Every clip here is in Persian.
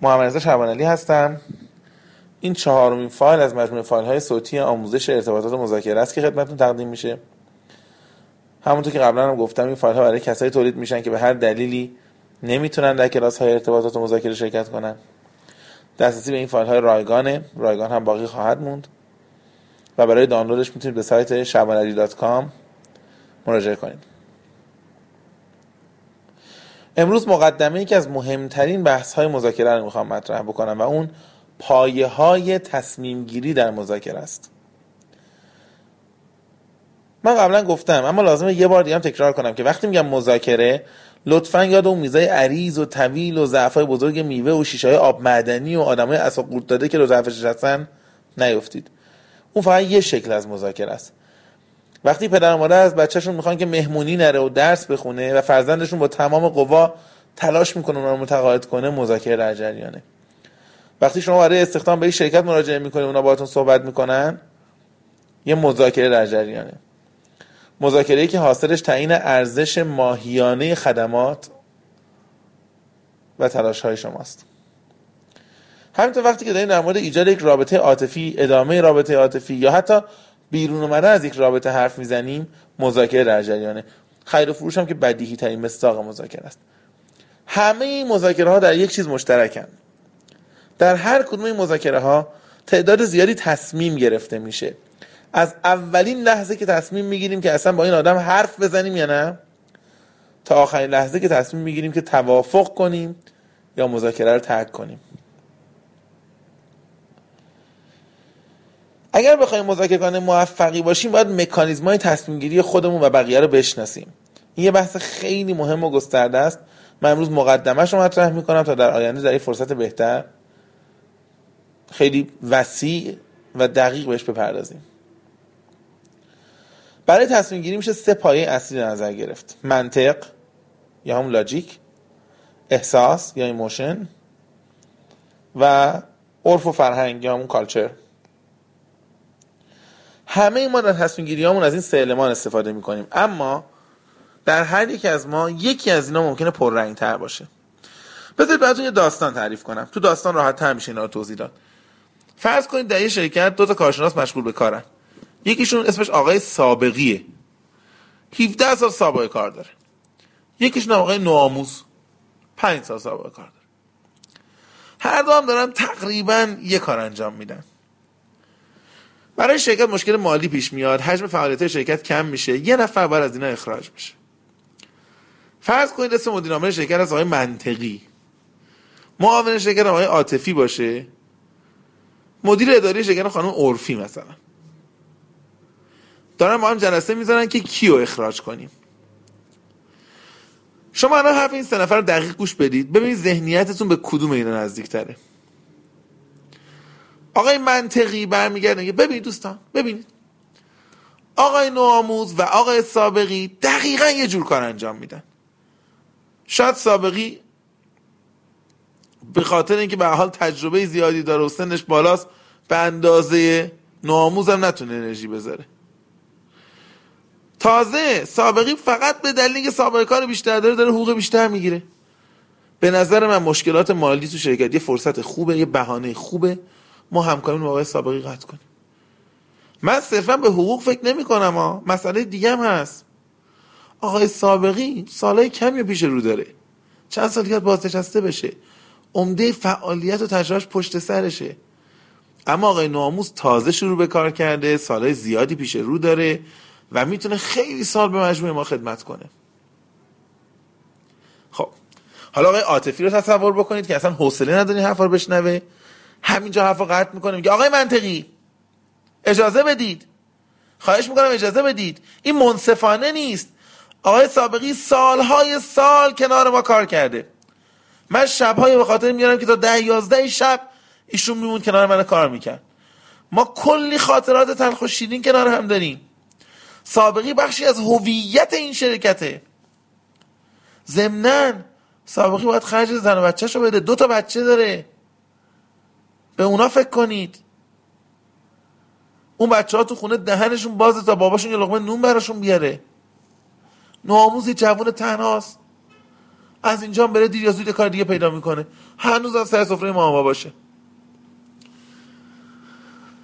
محمد رضا شعبان هستم این چهارمین فایل از مجموعه فایل های صوتی آموزش ارتباطات مذاکره است که خدمتتون تقدیم میشه. همونطور که قبلا هم گفتم این فایل ها برای کسایی تولید میشن که به هر دلیلی نمی‌تونن در کلاس های ارتباطات مذاکره شرکت کنن. دسترسی به این فایل های رایگانه. رایگان هم باقی خواهد موند. و برای دانلودش می‌تونید به سایت shabanali.com مراجعه کنید. امروز مقدمه یکی از مهمترین بحث های مذاکره رو می‌خوام مطرح بکنم و اون پایه های تصمیم گیری در مذاکره است. من قبلا گفتم اما لازمه یه بار دیگه هم تکرار کنم که وقتی میگم مذاکره لطفا یاد اون میزای عریض و طویل و ضعفای بزرگ میوه و شیشه آب معدنی و آدمای اسا قورت داده که رو ضعفش هستن نیفتید. اون فقط یه شکل از مذاکره است. وقتی پدر و مادر از بچهشون می‌خوان که مهمونی نره و درس بخونه و فرزندشون با تمام قوا تلاش می‌کنه اونها رو متقاعد کنه مذاکره در جریانه. وقتی شما برای استخدام به یک شرکت مراجعه می‌کنید اونا باهاتون صحبت می‌کنن یه مذاکره در جریانه. مذاکره که حاصلش تعیین ارزش ماهیانه خدمات و تلاش های شماست. همینطور وقتی که داریم در مورد ایجاد یک رابطه عاطفی ادامه رابطه عاطفی یا حتی بیرون اومدن از یک رابطه حرف می‌زنیم مذاکره در جریانه. خیر و فروش هم که بدیهی ترین مستاق مذاکره است. همه این مذاکره ها در یک چیز مشترکن. در هر کدوم این مذاکره ها تعداد زیادی تصمیم گرفته میشه. از اولین لحظه که تصمیم می‌گیریم که اصلا با این آدم حرف بزنیم یا نه تا آخرین لحظه که تصمیم می‌گیریم که توافق کنیم یا مذاکره رو ترک کنیم. اگر بخوایم مذاکره موفقی باشیم باید مکانیزم های تصمیم خودمون و بقیه رو بشناسیم. این یه بحث خیلی مهم و گسترده است. من امروز مقدمهش رو مطرح می‌کنم تا در آینده در فرصت بهتر خیلی وسیع و دقیق بهش بپردازیم. برای تصمیم گیری میشه سه پایه اصلی نظر گرفت. منطق یا همون logic احساس یا emotion و عرف و فرهنگ یا همون کالچر همه ما در تصمیم گیری از این سه المان استفاده می‌کنیم. اما در هر یک از ما یکی از اینا ممکنه پررنگ تر باشه. بذارید براتون یه داستان تعریف کنم. تو داستان راحت تر میشه اینا رو توضیح داد. فرض کنید در یه شرکت دو تا کارشناس مشغول به کارن. یکیشون اسمش آقای سابقیه. 17 سال سابقه کار داره. یکیشون آقای نوآموز. 5 سال سابقه کار داره. هر دو هم دارن تقریبا یه کار انجام میدن. برای شرکت مشکل مالی پیش میاد. حجم فعالیت شرکت کم میشه. یه نفر باید از اینا اخراج بشه فرض کنید اسم مدیر عامل شرکت از آقای منطقی. معاون شرکت آقای عاطفی باشه. مدیر اداری شرکت خانم عرفی مثلا. دارن با هم جلسه می‌ذارن که کیو اخراج کنیم. شما الان حرف این سه نفر دقیق گوش بدید. ببینید ذهنیتتون به کدوم اینا نزدیک تره آقای منطقی برمیگرده ببینید دوستان ببینید. آقای نوآموز و آقای سابقی دقیقا یه جور کار انجام میدن. شاید سابقی به خاطر اینکه به حال تجربه زیادی داره و سنش بالاست به اندازه نوآموز هم نتونه انرژی بذاره. تازه سابقی فقط به دلیل اینکه سابقه کار بیشتر داره داره حقوق بیشتر می‌گیره. به نظر من مشکلات مالی تو شرکت یه فرصت خوبه یه بهانه خوبه. ما همکاری با آقای سابقی قطع کنیم. من صرفا به حقوق فکر نمی کنم مسئله دیگه هم هست. آقای سابقی سالهای کمی پیش رو داره. چند سال دیگه بازنشسته بشه. عمده فعالیت و تجربهش پشت سرشه. اما آقای ناموز تازه شروع به کار کرده سالهای زیادی پیش رو داره و می‌تونه خیلی سال به مجموعه ما خدمت کنه. خب حالا آقای عاطفی رو تصور بکنید که اصلا حوصله نداری حرفا رو بشنوه. همینجا حرفا قطع می‌کنه میگه آقای منطقی اجازه بدید. خواهش می‌کنم اجازه بدید. این منصفانه نیست. آقای سابقی سالهای سال کنار ما کار کرده. من شبهای به خاطر میارم که تا ده یازده شب ایشون میمون کنار من کار می‌کرد. ما کلی خاطرات تلخ و شیرین کنار هم داریم. سابقی بخشی از هویت این شرکته. ضمنا سابقی باید خرج زن و بچه شو بده. دو تا بچه داره. به اونا فکر کنید. اون بچه ها تو خونه دهنشون بازه تا باباشون یه لقمه نون براشون بیاره. نوآموزی جوون تنهاست. از اینجا بره دیر یا کار دیگه پیدا می‌کنه. هنوز از سر سفره ماما باشه.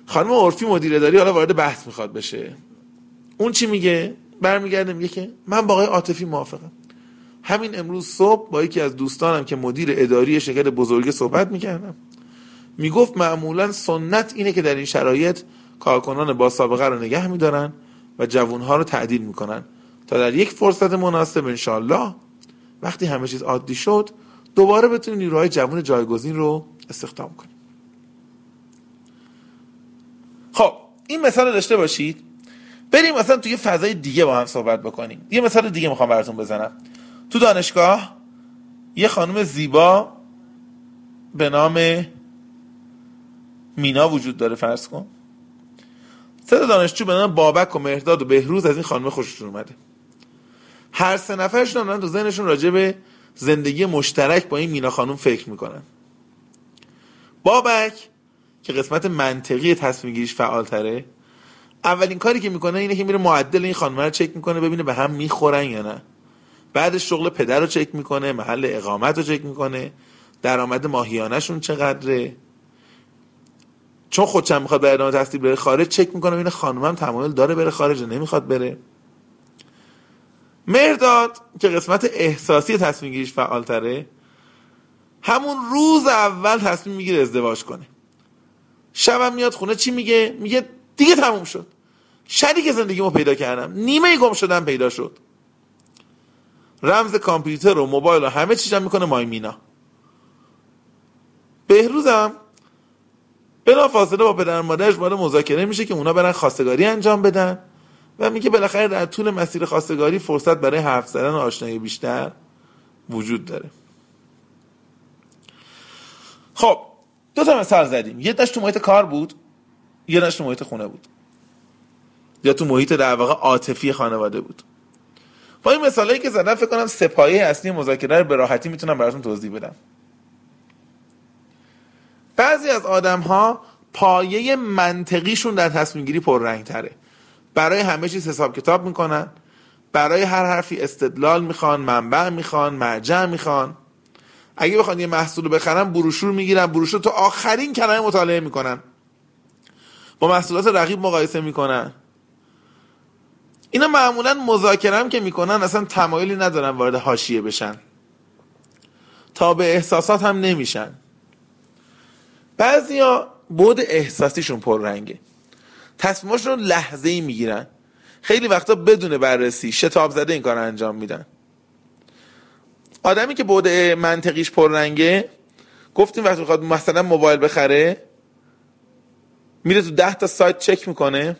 خانم عرفی مدیر اداری حالا وارد بحث می‌خواد بشه. اون چی میگه؟ برمیگرده میگه که من با آقای عاطفی موافقم. همین امروز صبح با یکی از دوستانم که مدیر اداری شرکت بزرگ صحبت می‌کردم. می‌گفت معمولا سنت اینه که در این شرایط کارکنان با سابقه رو نگه میدارن و جوانها رو تعدیل می‌کنن تا در یک فرصت مناسب انشالله وقتی همه چیز عادی شد دوباره بتونیم نیروهای جوان جایگزین رو استخدام کنیم. خب این مثال رو داشته باشید. بریم مثلا توی فضای دیگه با هم صحبت بکنیم. یه مثال دیگه می‌خوام براتون بزنم. تو دانشگاه یه خانم زیبا به نام مینا وجود داره فرض کن. سه دانشجو به نام بابک و مهرداد و بهروز از این خانم خوششون اومده. هر سه نفرشون دارن تو ذهنشون راجع به زندگی مشترک با این مینا خانم فکر می‌کنن. بابک که قسمت منطقی تصمیم گیریش فعال تره اولین کاری که می‌کنه اینه که میره معدل این خانم رو چک می‌کنه ببینه به هم می‌خورن یا نه. بعدش شغل پدر رو چک می‌کنه محل اقامت رو چک می‌کنه. درآمد ماهیانهشون چقدره؟ چون خودشم می‌خواد به ادامه تحصیل بره خارج چک می‌کنه این خانومم تمایل داره بره خارج نمی‌خواد بره. مرداد که قسمت احساسی تصمیم گیریش فعال تره همون روز اول تصمیم می‌گیره ازدواج کنه. شبم میاد خونه چی میگه؟ میگه دیگه تموم شد. شریک زندگیمو پیدا کردم. نیمه گم شدم پیدا شد. رمز کامپیوتر و موبایل و همه چیزم می‌کنه مای مینا. بهروزم بلا فاصله با پدر مادرش وارد مذاکره میشه که اونا برن خواستگاری انجام بدن و میگه بالاخره در طول مسیر خواستگاری فرصت برای حرف زدن و آشنایی بیشتر وجود داره. خب دو تا مثال زدیم. یه داشت تو محیط کار بود یه داشت تو محیط خونه بود. یا تو محیط در واقع عاطفی خانواده بود. با این مثالایی که زدم فکر کنم سپایه اصلی مذاکره رو به راحتی می‌تونم براتون توضیح بدم. بعضی از آدم ها پایه منطقیشون در تصمیم گیری پررنگ تره برای همه چیز حساب کتاب می‌کنن. برای هر حرفی استدلال می‌خوان منبع می‌خوان مرجع می‌خوان. اگه بخوان یه محصول بخرن بروشور می‌گیرن. بروشور تو آخرین کلمه مطالعه می‌کنن. با محصولات رقیب مقایسه می‌کنن. اینا معمولا مذاکره که می‌کنن اصلا تمایلی ندارن وارد حاشیه بشن. تا به احساسات هم نمیشن. بعضیا بود احساسیشون پررنگه. تصمیماشون رو لحظه ای می‌گیرن. خیلی وقتا بدون بررسی شتاب زده این کار انجام میدن. آدمی که بود منطقیش پررنگه گفتیم وقتی می‌خواد مثلا موبایل بخره میره تو ده تا سایت چک می‌کنه.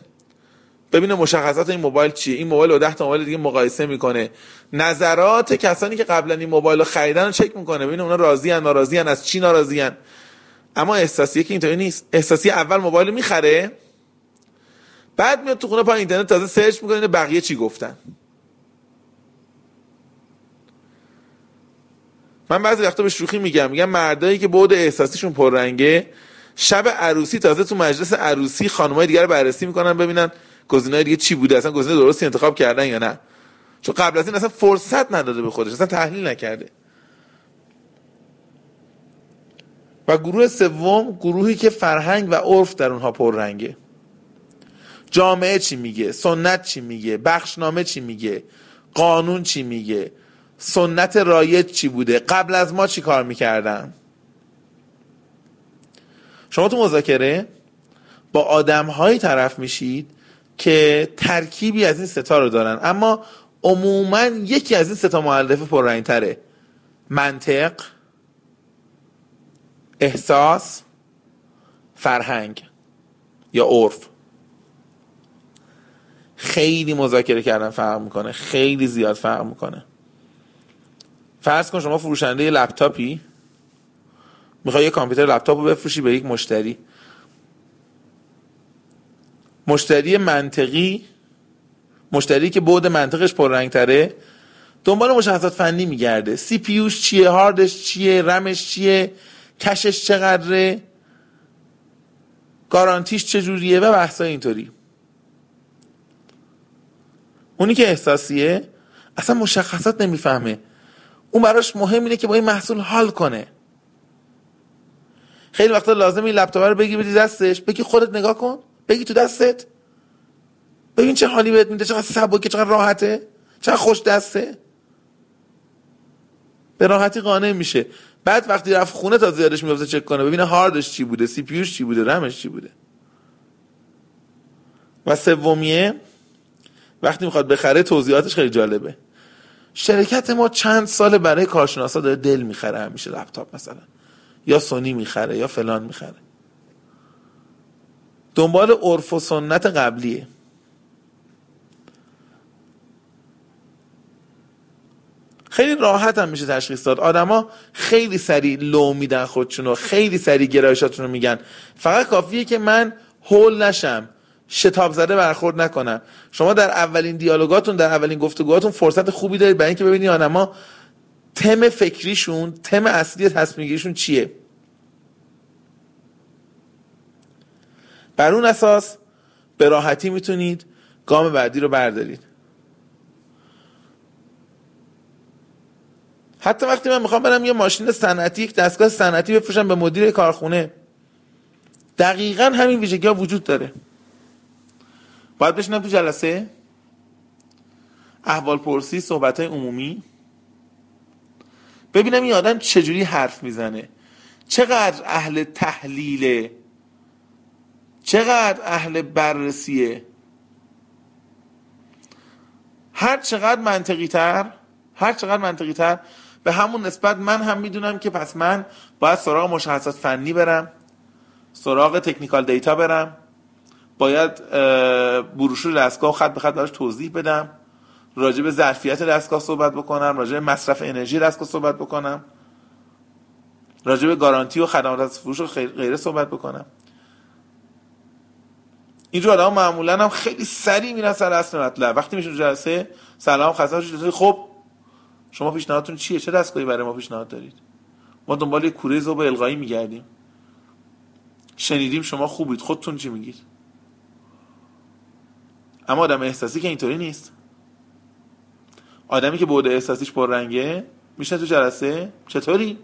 ببینه مشخصات این موبایل چیه. این موبایل با ده تا موبایل دیگه مقایسه می‌کنه. نظرات کسانی که قبلا این موبایل رو خریدن رو چک می‌کنه. ببینه اونا راضی ان ناراضی از چی ناراضی اما احساسیه که اینطوری نیست. احساسی اول موبایل می‌خره بعد میاد تو خونه پای اینترنت تازه سرچ می‌کنه بقیه چی گفتن. من بعضی وقتا به شوخی میگم میگم مردایی که بعد احساسیشون پررنگه شب عروسی تازه تو مجلس عروسی خانمای دیگر رو بررسی می‌کنن ببینن گزینه‌های دیگه چی بوده اصلا گزینه درستی انتخاب کردن یا نه. چون قبل از این اصلا فرصت نداده به خودش اصلا تحلیل نکرده. و گروه سوم گروهی که فرهنگ و عرف در اونها پررنگه. جامعه چی میگه؟ سنت چی میگه؟ بخشنامه چی میگه؟ قانون چی میگه؟ سنت رایج چی بوده؟ قبل از ما چی کار می‌کردن؟ شما تو مذاکره با آدم هایی طرف میشید که ترکیبی از این ستا رو دارن. اما عموما یکی از این ستا معلفه پررنگ تره منطق. احساس فرهنگ یا عرف. خیلی مذاکره کردن فرق می‌کنه خیلی زیاد فرق می‌کنه. فرض کن شما فروشنده لپتاپی می‌خوای یه کامپیوتر لپتاپ رو بفروشی به یک مشتری. مشتری منطقی مشتری که بود منطقش پررنگ تره دنبال مشخصات فنی میگرده. سی پیوش چیه هاردش چیه رمش چیه؟ کشش چقدره؟ گارانتیش چجوریه؟ و بحثای اینطوری. اونی که احساسیه اصلا مشخصات نمی‌فهمه. اون براش مهم اینه که با این محصول حال کنه. خیلی وقتا لازم این لپتاپ رو بگی بدی دستش. بگی خودت نگاه کن. بگی تو دستت. ببین چه حالی بهت میده چقدر سبکه چقدر راحته. چقدر خوش دسته. به راحتی قانع میشه. بعد وقتی رفت خونه تا زیادش میفته چک کنه ببینه هاردش چی بوده سی پیوش چی بوده رمش چی بوده. و سومیه وقتی می‌خواد بخره توضیحاتش خیلی جالبه. شرکت ما چند سال برای کارشناسا داره دل می‌خره همیشه لپتاپ مثلا. یا سونی می‌خره یا فلان می‌خره. دنبال عرف و سنت قبلیه. خیلی راحت هم میشه تشخیص داد. آدما خیلی سریع لو میدن خودشون خیلی سریع گرایشاتون میگن. فقط کافیه که من هول نشم. شتاب زده برخورد نکنم. شما در اولین دیالوگاتون در اولین گفتگوهاتون فرصت خوبی دارید. برای اینکه ببینید آدما تم فکریشون تم اصلی تصمیم چیه. بر اون اساس به راحتی می‌تونید گام بعدی رو بردارید. حتی وقتی من می‌خوام برم یه ماشین صنعتی یک دستگاه صنعتی بفروشم به مدیر کارخونه دقیقا همین ویژگی ها وجود داره. باید بشینم تو جلسه احوال پرسی صحبت های عمومی ببینم این آدم چجوری حرف می‌زنه. چقدر اهل تحلیله چقدر اهل بررسیه. هر چقدر منطقی تر هر چقدر منطقی تر به همون نسبت من هم می‌دونم که پس من باید سراغ مشخصات فنی برم سراغ تکنیکال دیتا برم باید بروشور دستگاه خط به خط براش توضیح بدم راجع به ظرفیت دستگاه صحبت بکنم راجع به مصرف انرژی دستگاه صحبت بکنم راجع به گارانتی و خدمات از فروش و غیره صحبت بکنم. اینجور آدم معمولا هم خیلی سریع میرن سر اصل مطلب. وقتی میشه جلسه سلام خسته خب شما پیشنهادتون چیه؟ چه دستگاهی برای ما پیشنهاد دارید؟ ما دنبال کوره زوب القایی میگردیم. شنیدیم شما خوبید. خودتون چی میگید؟ اما آدم احساسی که اینطوری نیست. آدمی که بوده احساسیش رنگه میشه تو جلسه؟ چطوری؟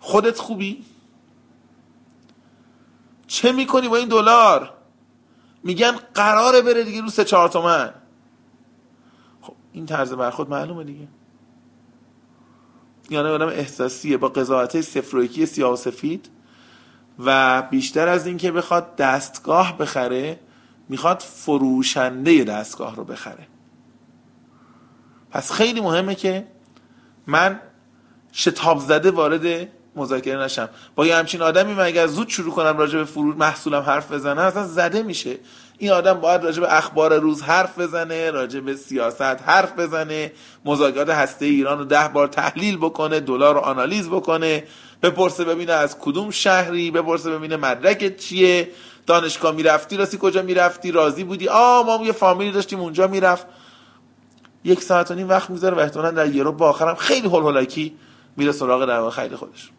خودت خوبی؟ چه می‌کنی با این دلار؟ میگن قراره بره دیگه رو سه چهار تومن. این طرز برخود معلومه دیگه. یعنی آدم احساسیه با قضاوت سفرویکی سیاه و سفید و بیشتر از اینکه بخواد دستگاه بخره می‌خواد فروشنده دستگاه رو بخره. پس خیلی مهمه که من شتاب زده وارد مذاکره نشم. با یه همچین آدمی من اگر زود شروع کنم راجع به فرود محصولم حرف بزنم اصلا زده میشه. این آدم باید راجع به اخبار روز حرف بزنه راجع به سیاست حرف بزنه مذاکرات هسته ایران رو ده بار تحلیل بکنه دلار رو آنالیز بکنه بپرسه ببینه از کدوم شهری بپرسه ببینه مدرکت چیه دانشگاه می‌رفتی راستی کجا می‌رفتی راضی بودی؟ آ ما یه فامیلی داشتیم اونجا می‌رفت. یک ساعت و نیم وقت می‌ذاره و احتمالاً در یورو با آخرم خیلی هول هولکی میره سراغ در خیلی خودش.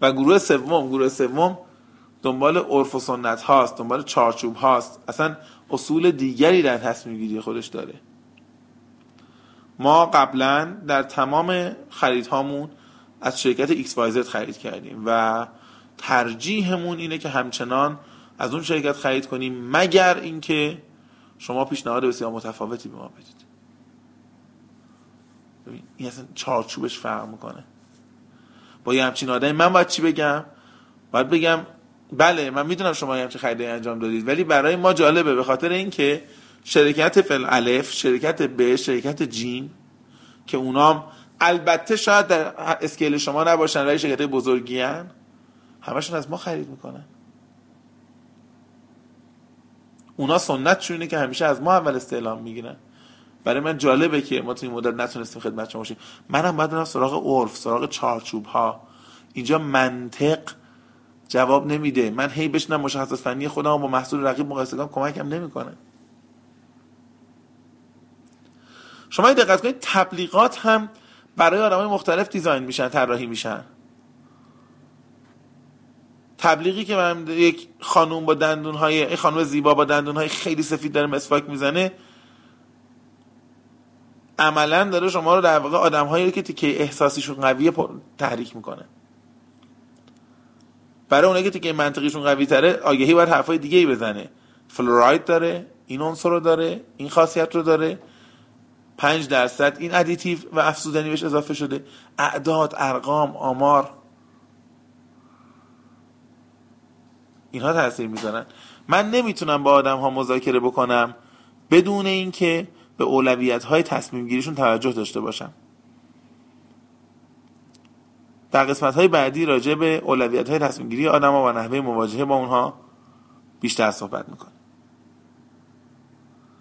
و گروه سوم گروه سوم دنبال عرف و سنت هاست دنبال چارچوب هاست. اصلا اصول دیگری در تصمیم گیری خودش داره. ما قبلا در تمام خریدهامون از شرکت XYZ خرید کردیم و ترجیحمون اینه که همچنان از اون شرکت خرید کنیم مگر اینکه شما پیشنهاد بسیار متفاوتی به ما بدید. این اصلا چارچوبش فرق می‌کنه. با یه همچین آدمی. من باید چی بگم؟ باید بگم بله من می‌دونم شما یه همچین خریدی انجام دادید ولی برای ما جالبه به خاطر اینکه شرکت فل الف شرکت ب شرکت جیم که اونام البته شاید در اسکیل شما نباشن ولی شرکت بزرگی هن همشون از ما خرید می‌کنن. اونا سنت شونه که همیشه از ما اول استعلام می‌گیرن. برای من جالبه که ما تو این مدت نتونستیم خدمت شما باشیم. منم باید برم سراغ عرف سراغ چارچوب ها اینجا منطق جواب نمیده. من هی بشنم مشخصات فنی خودم با محصول رقیب مقایسه کنم کمکم نمی‌کنه. شما دقت کنید تبلیغات هم برای آدمای مختلف دیزاین میشن طراحی میشن. تبلیغی که من یک خانوم با دندون های خانوم زیبا با دندون های خیلی سفید داره مسواک می‌زنه عملا داره شما رو در واقع آدم هایی که تیکه احساسیشون قویه تحریک می‌کنه. برای اونایی که تیکه منطقیشون قوی تره آگهی باید حرفای دیگه ای بزنه. fluoride داره این عنصر رو داره این خاصیت رو داره. 5 درصد این additive و افزودنی بهش اضافه شده. اعداد ارقام آمار. اینها تاثیر می‌ذارن. من نمی‌تونم با آدم ها مذاکره بکنم بدون اینکه به اولویت های تصمیم گیریشون توجه داشته باشم در قسمت های بعدی راجع به اولویت های تصمیم گیری آدم و نحوه مواجهه با اونها بیشتر صحبت می‌کنم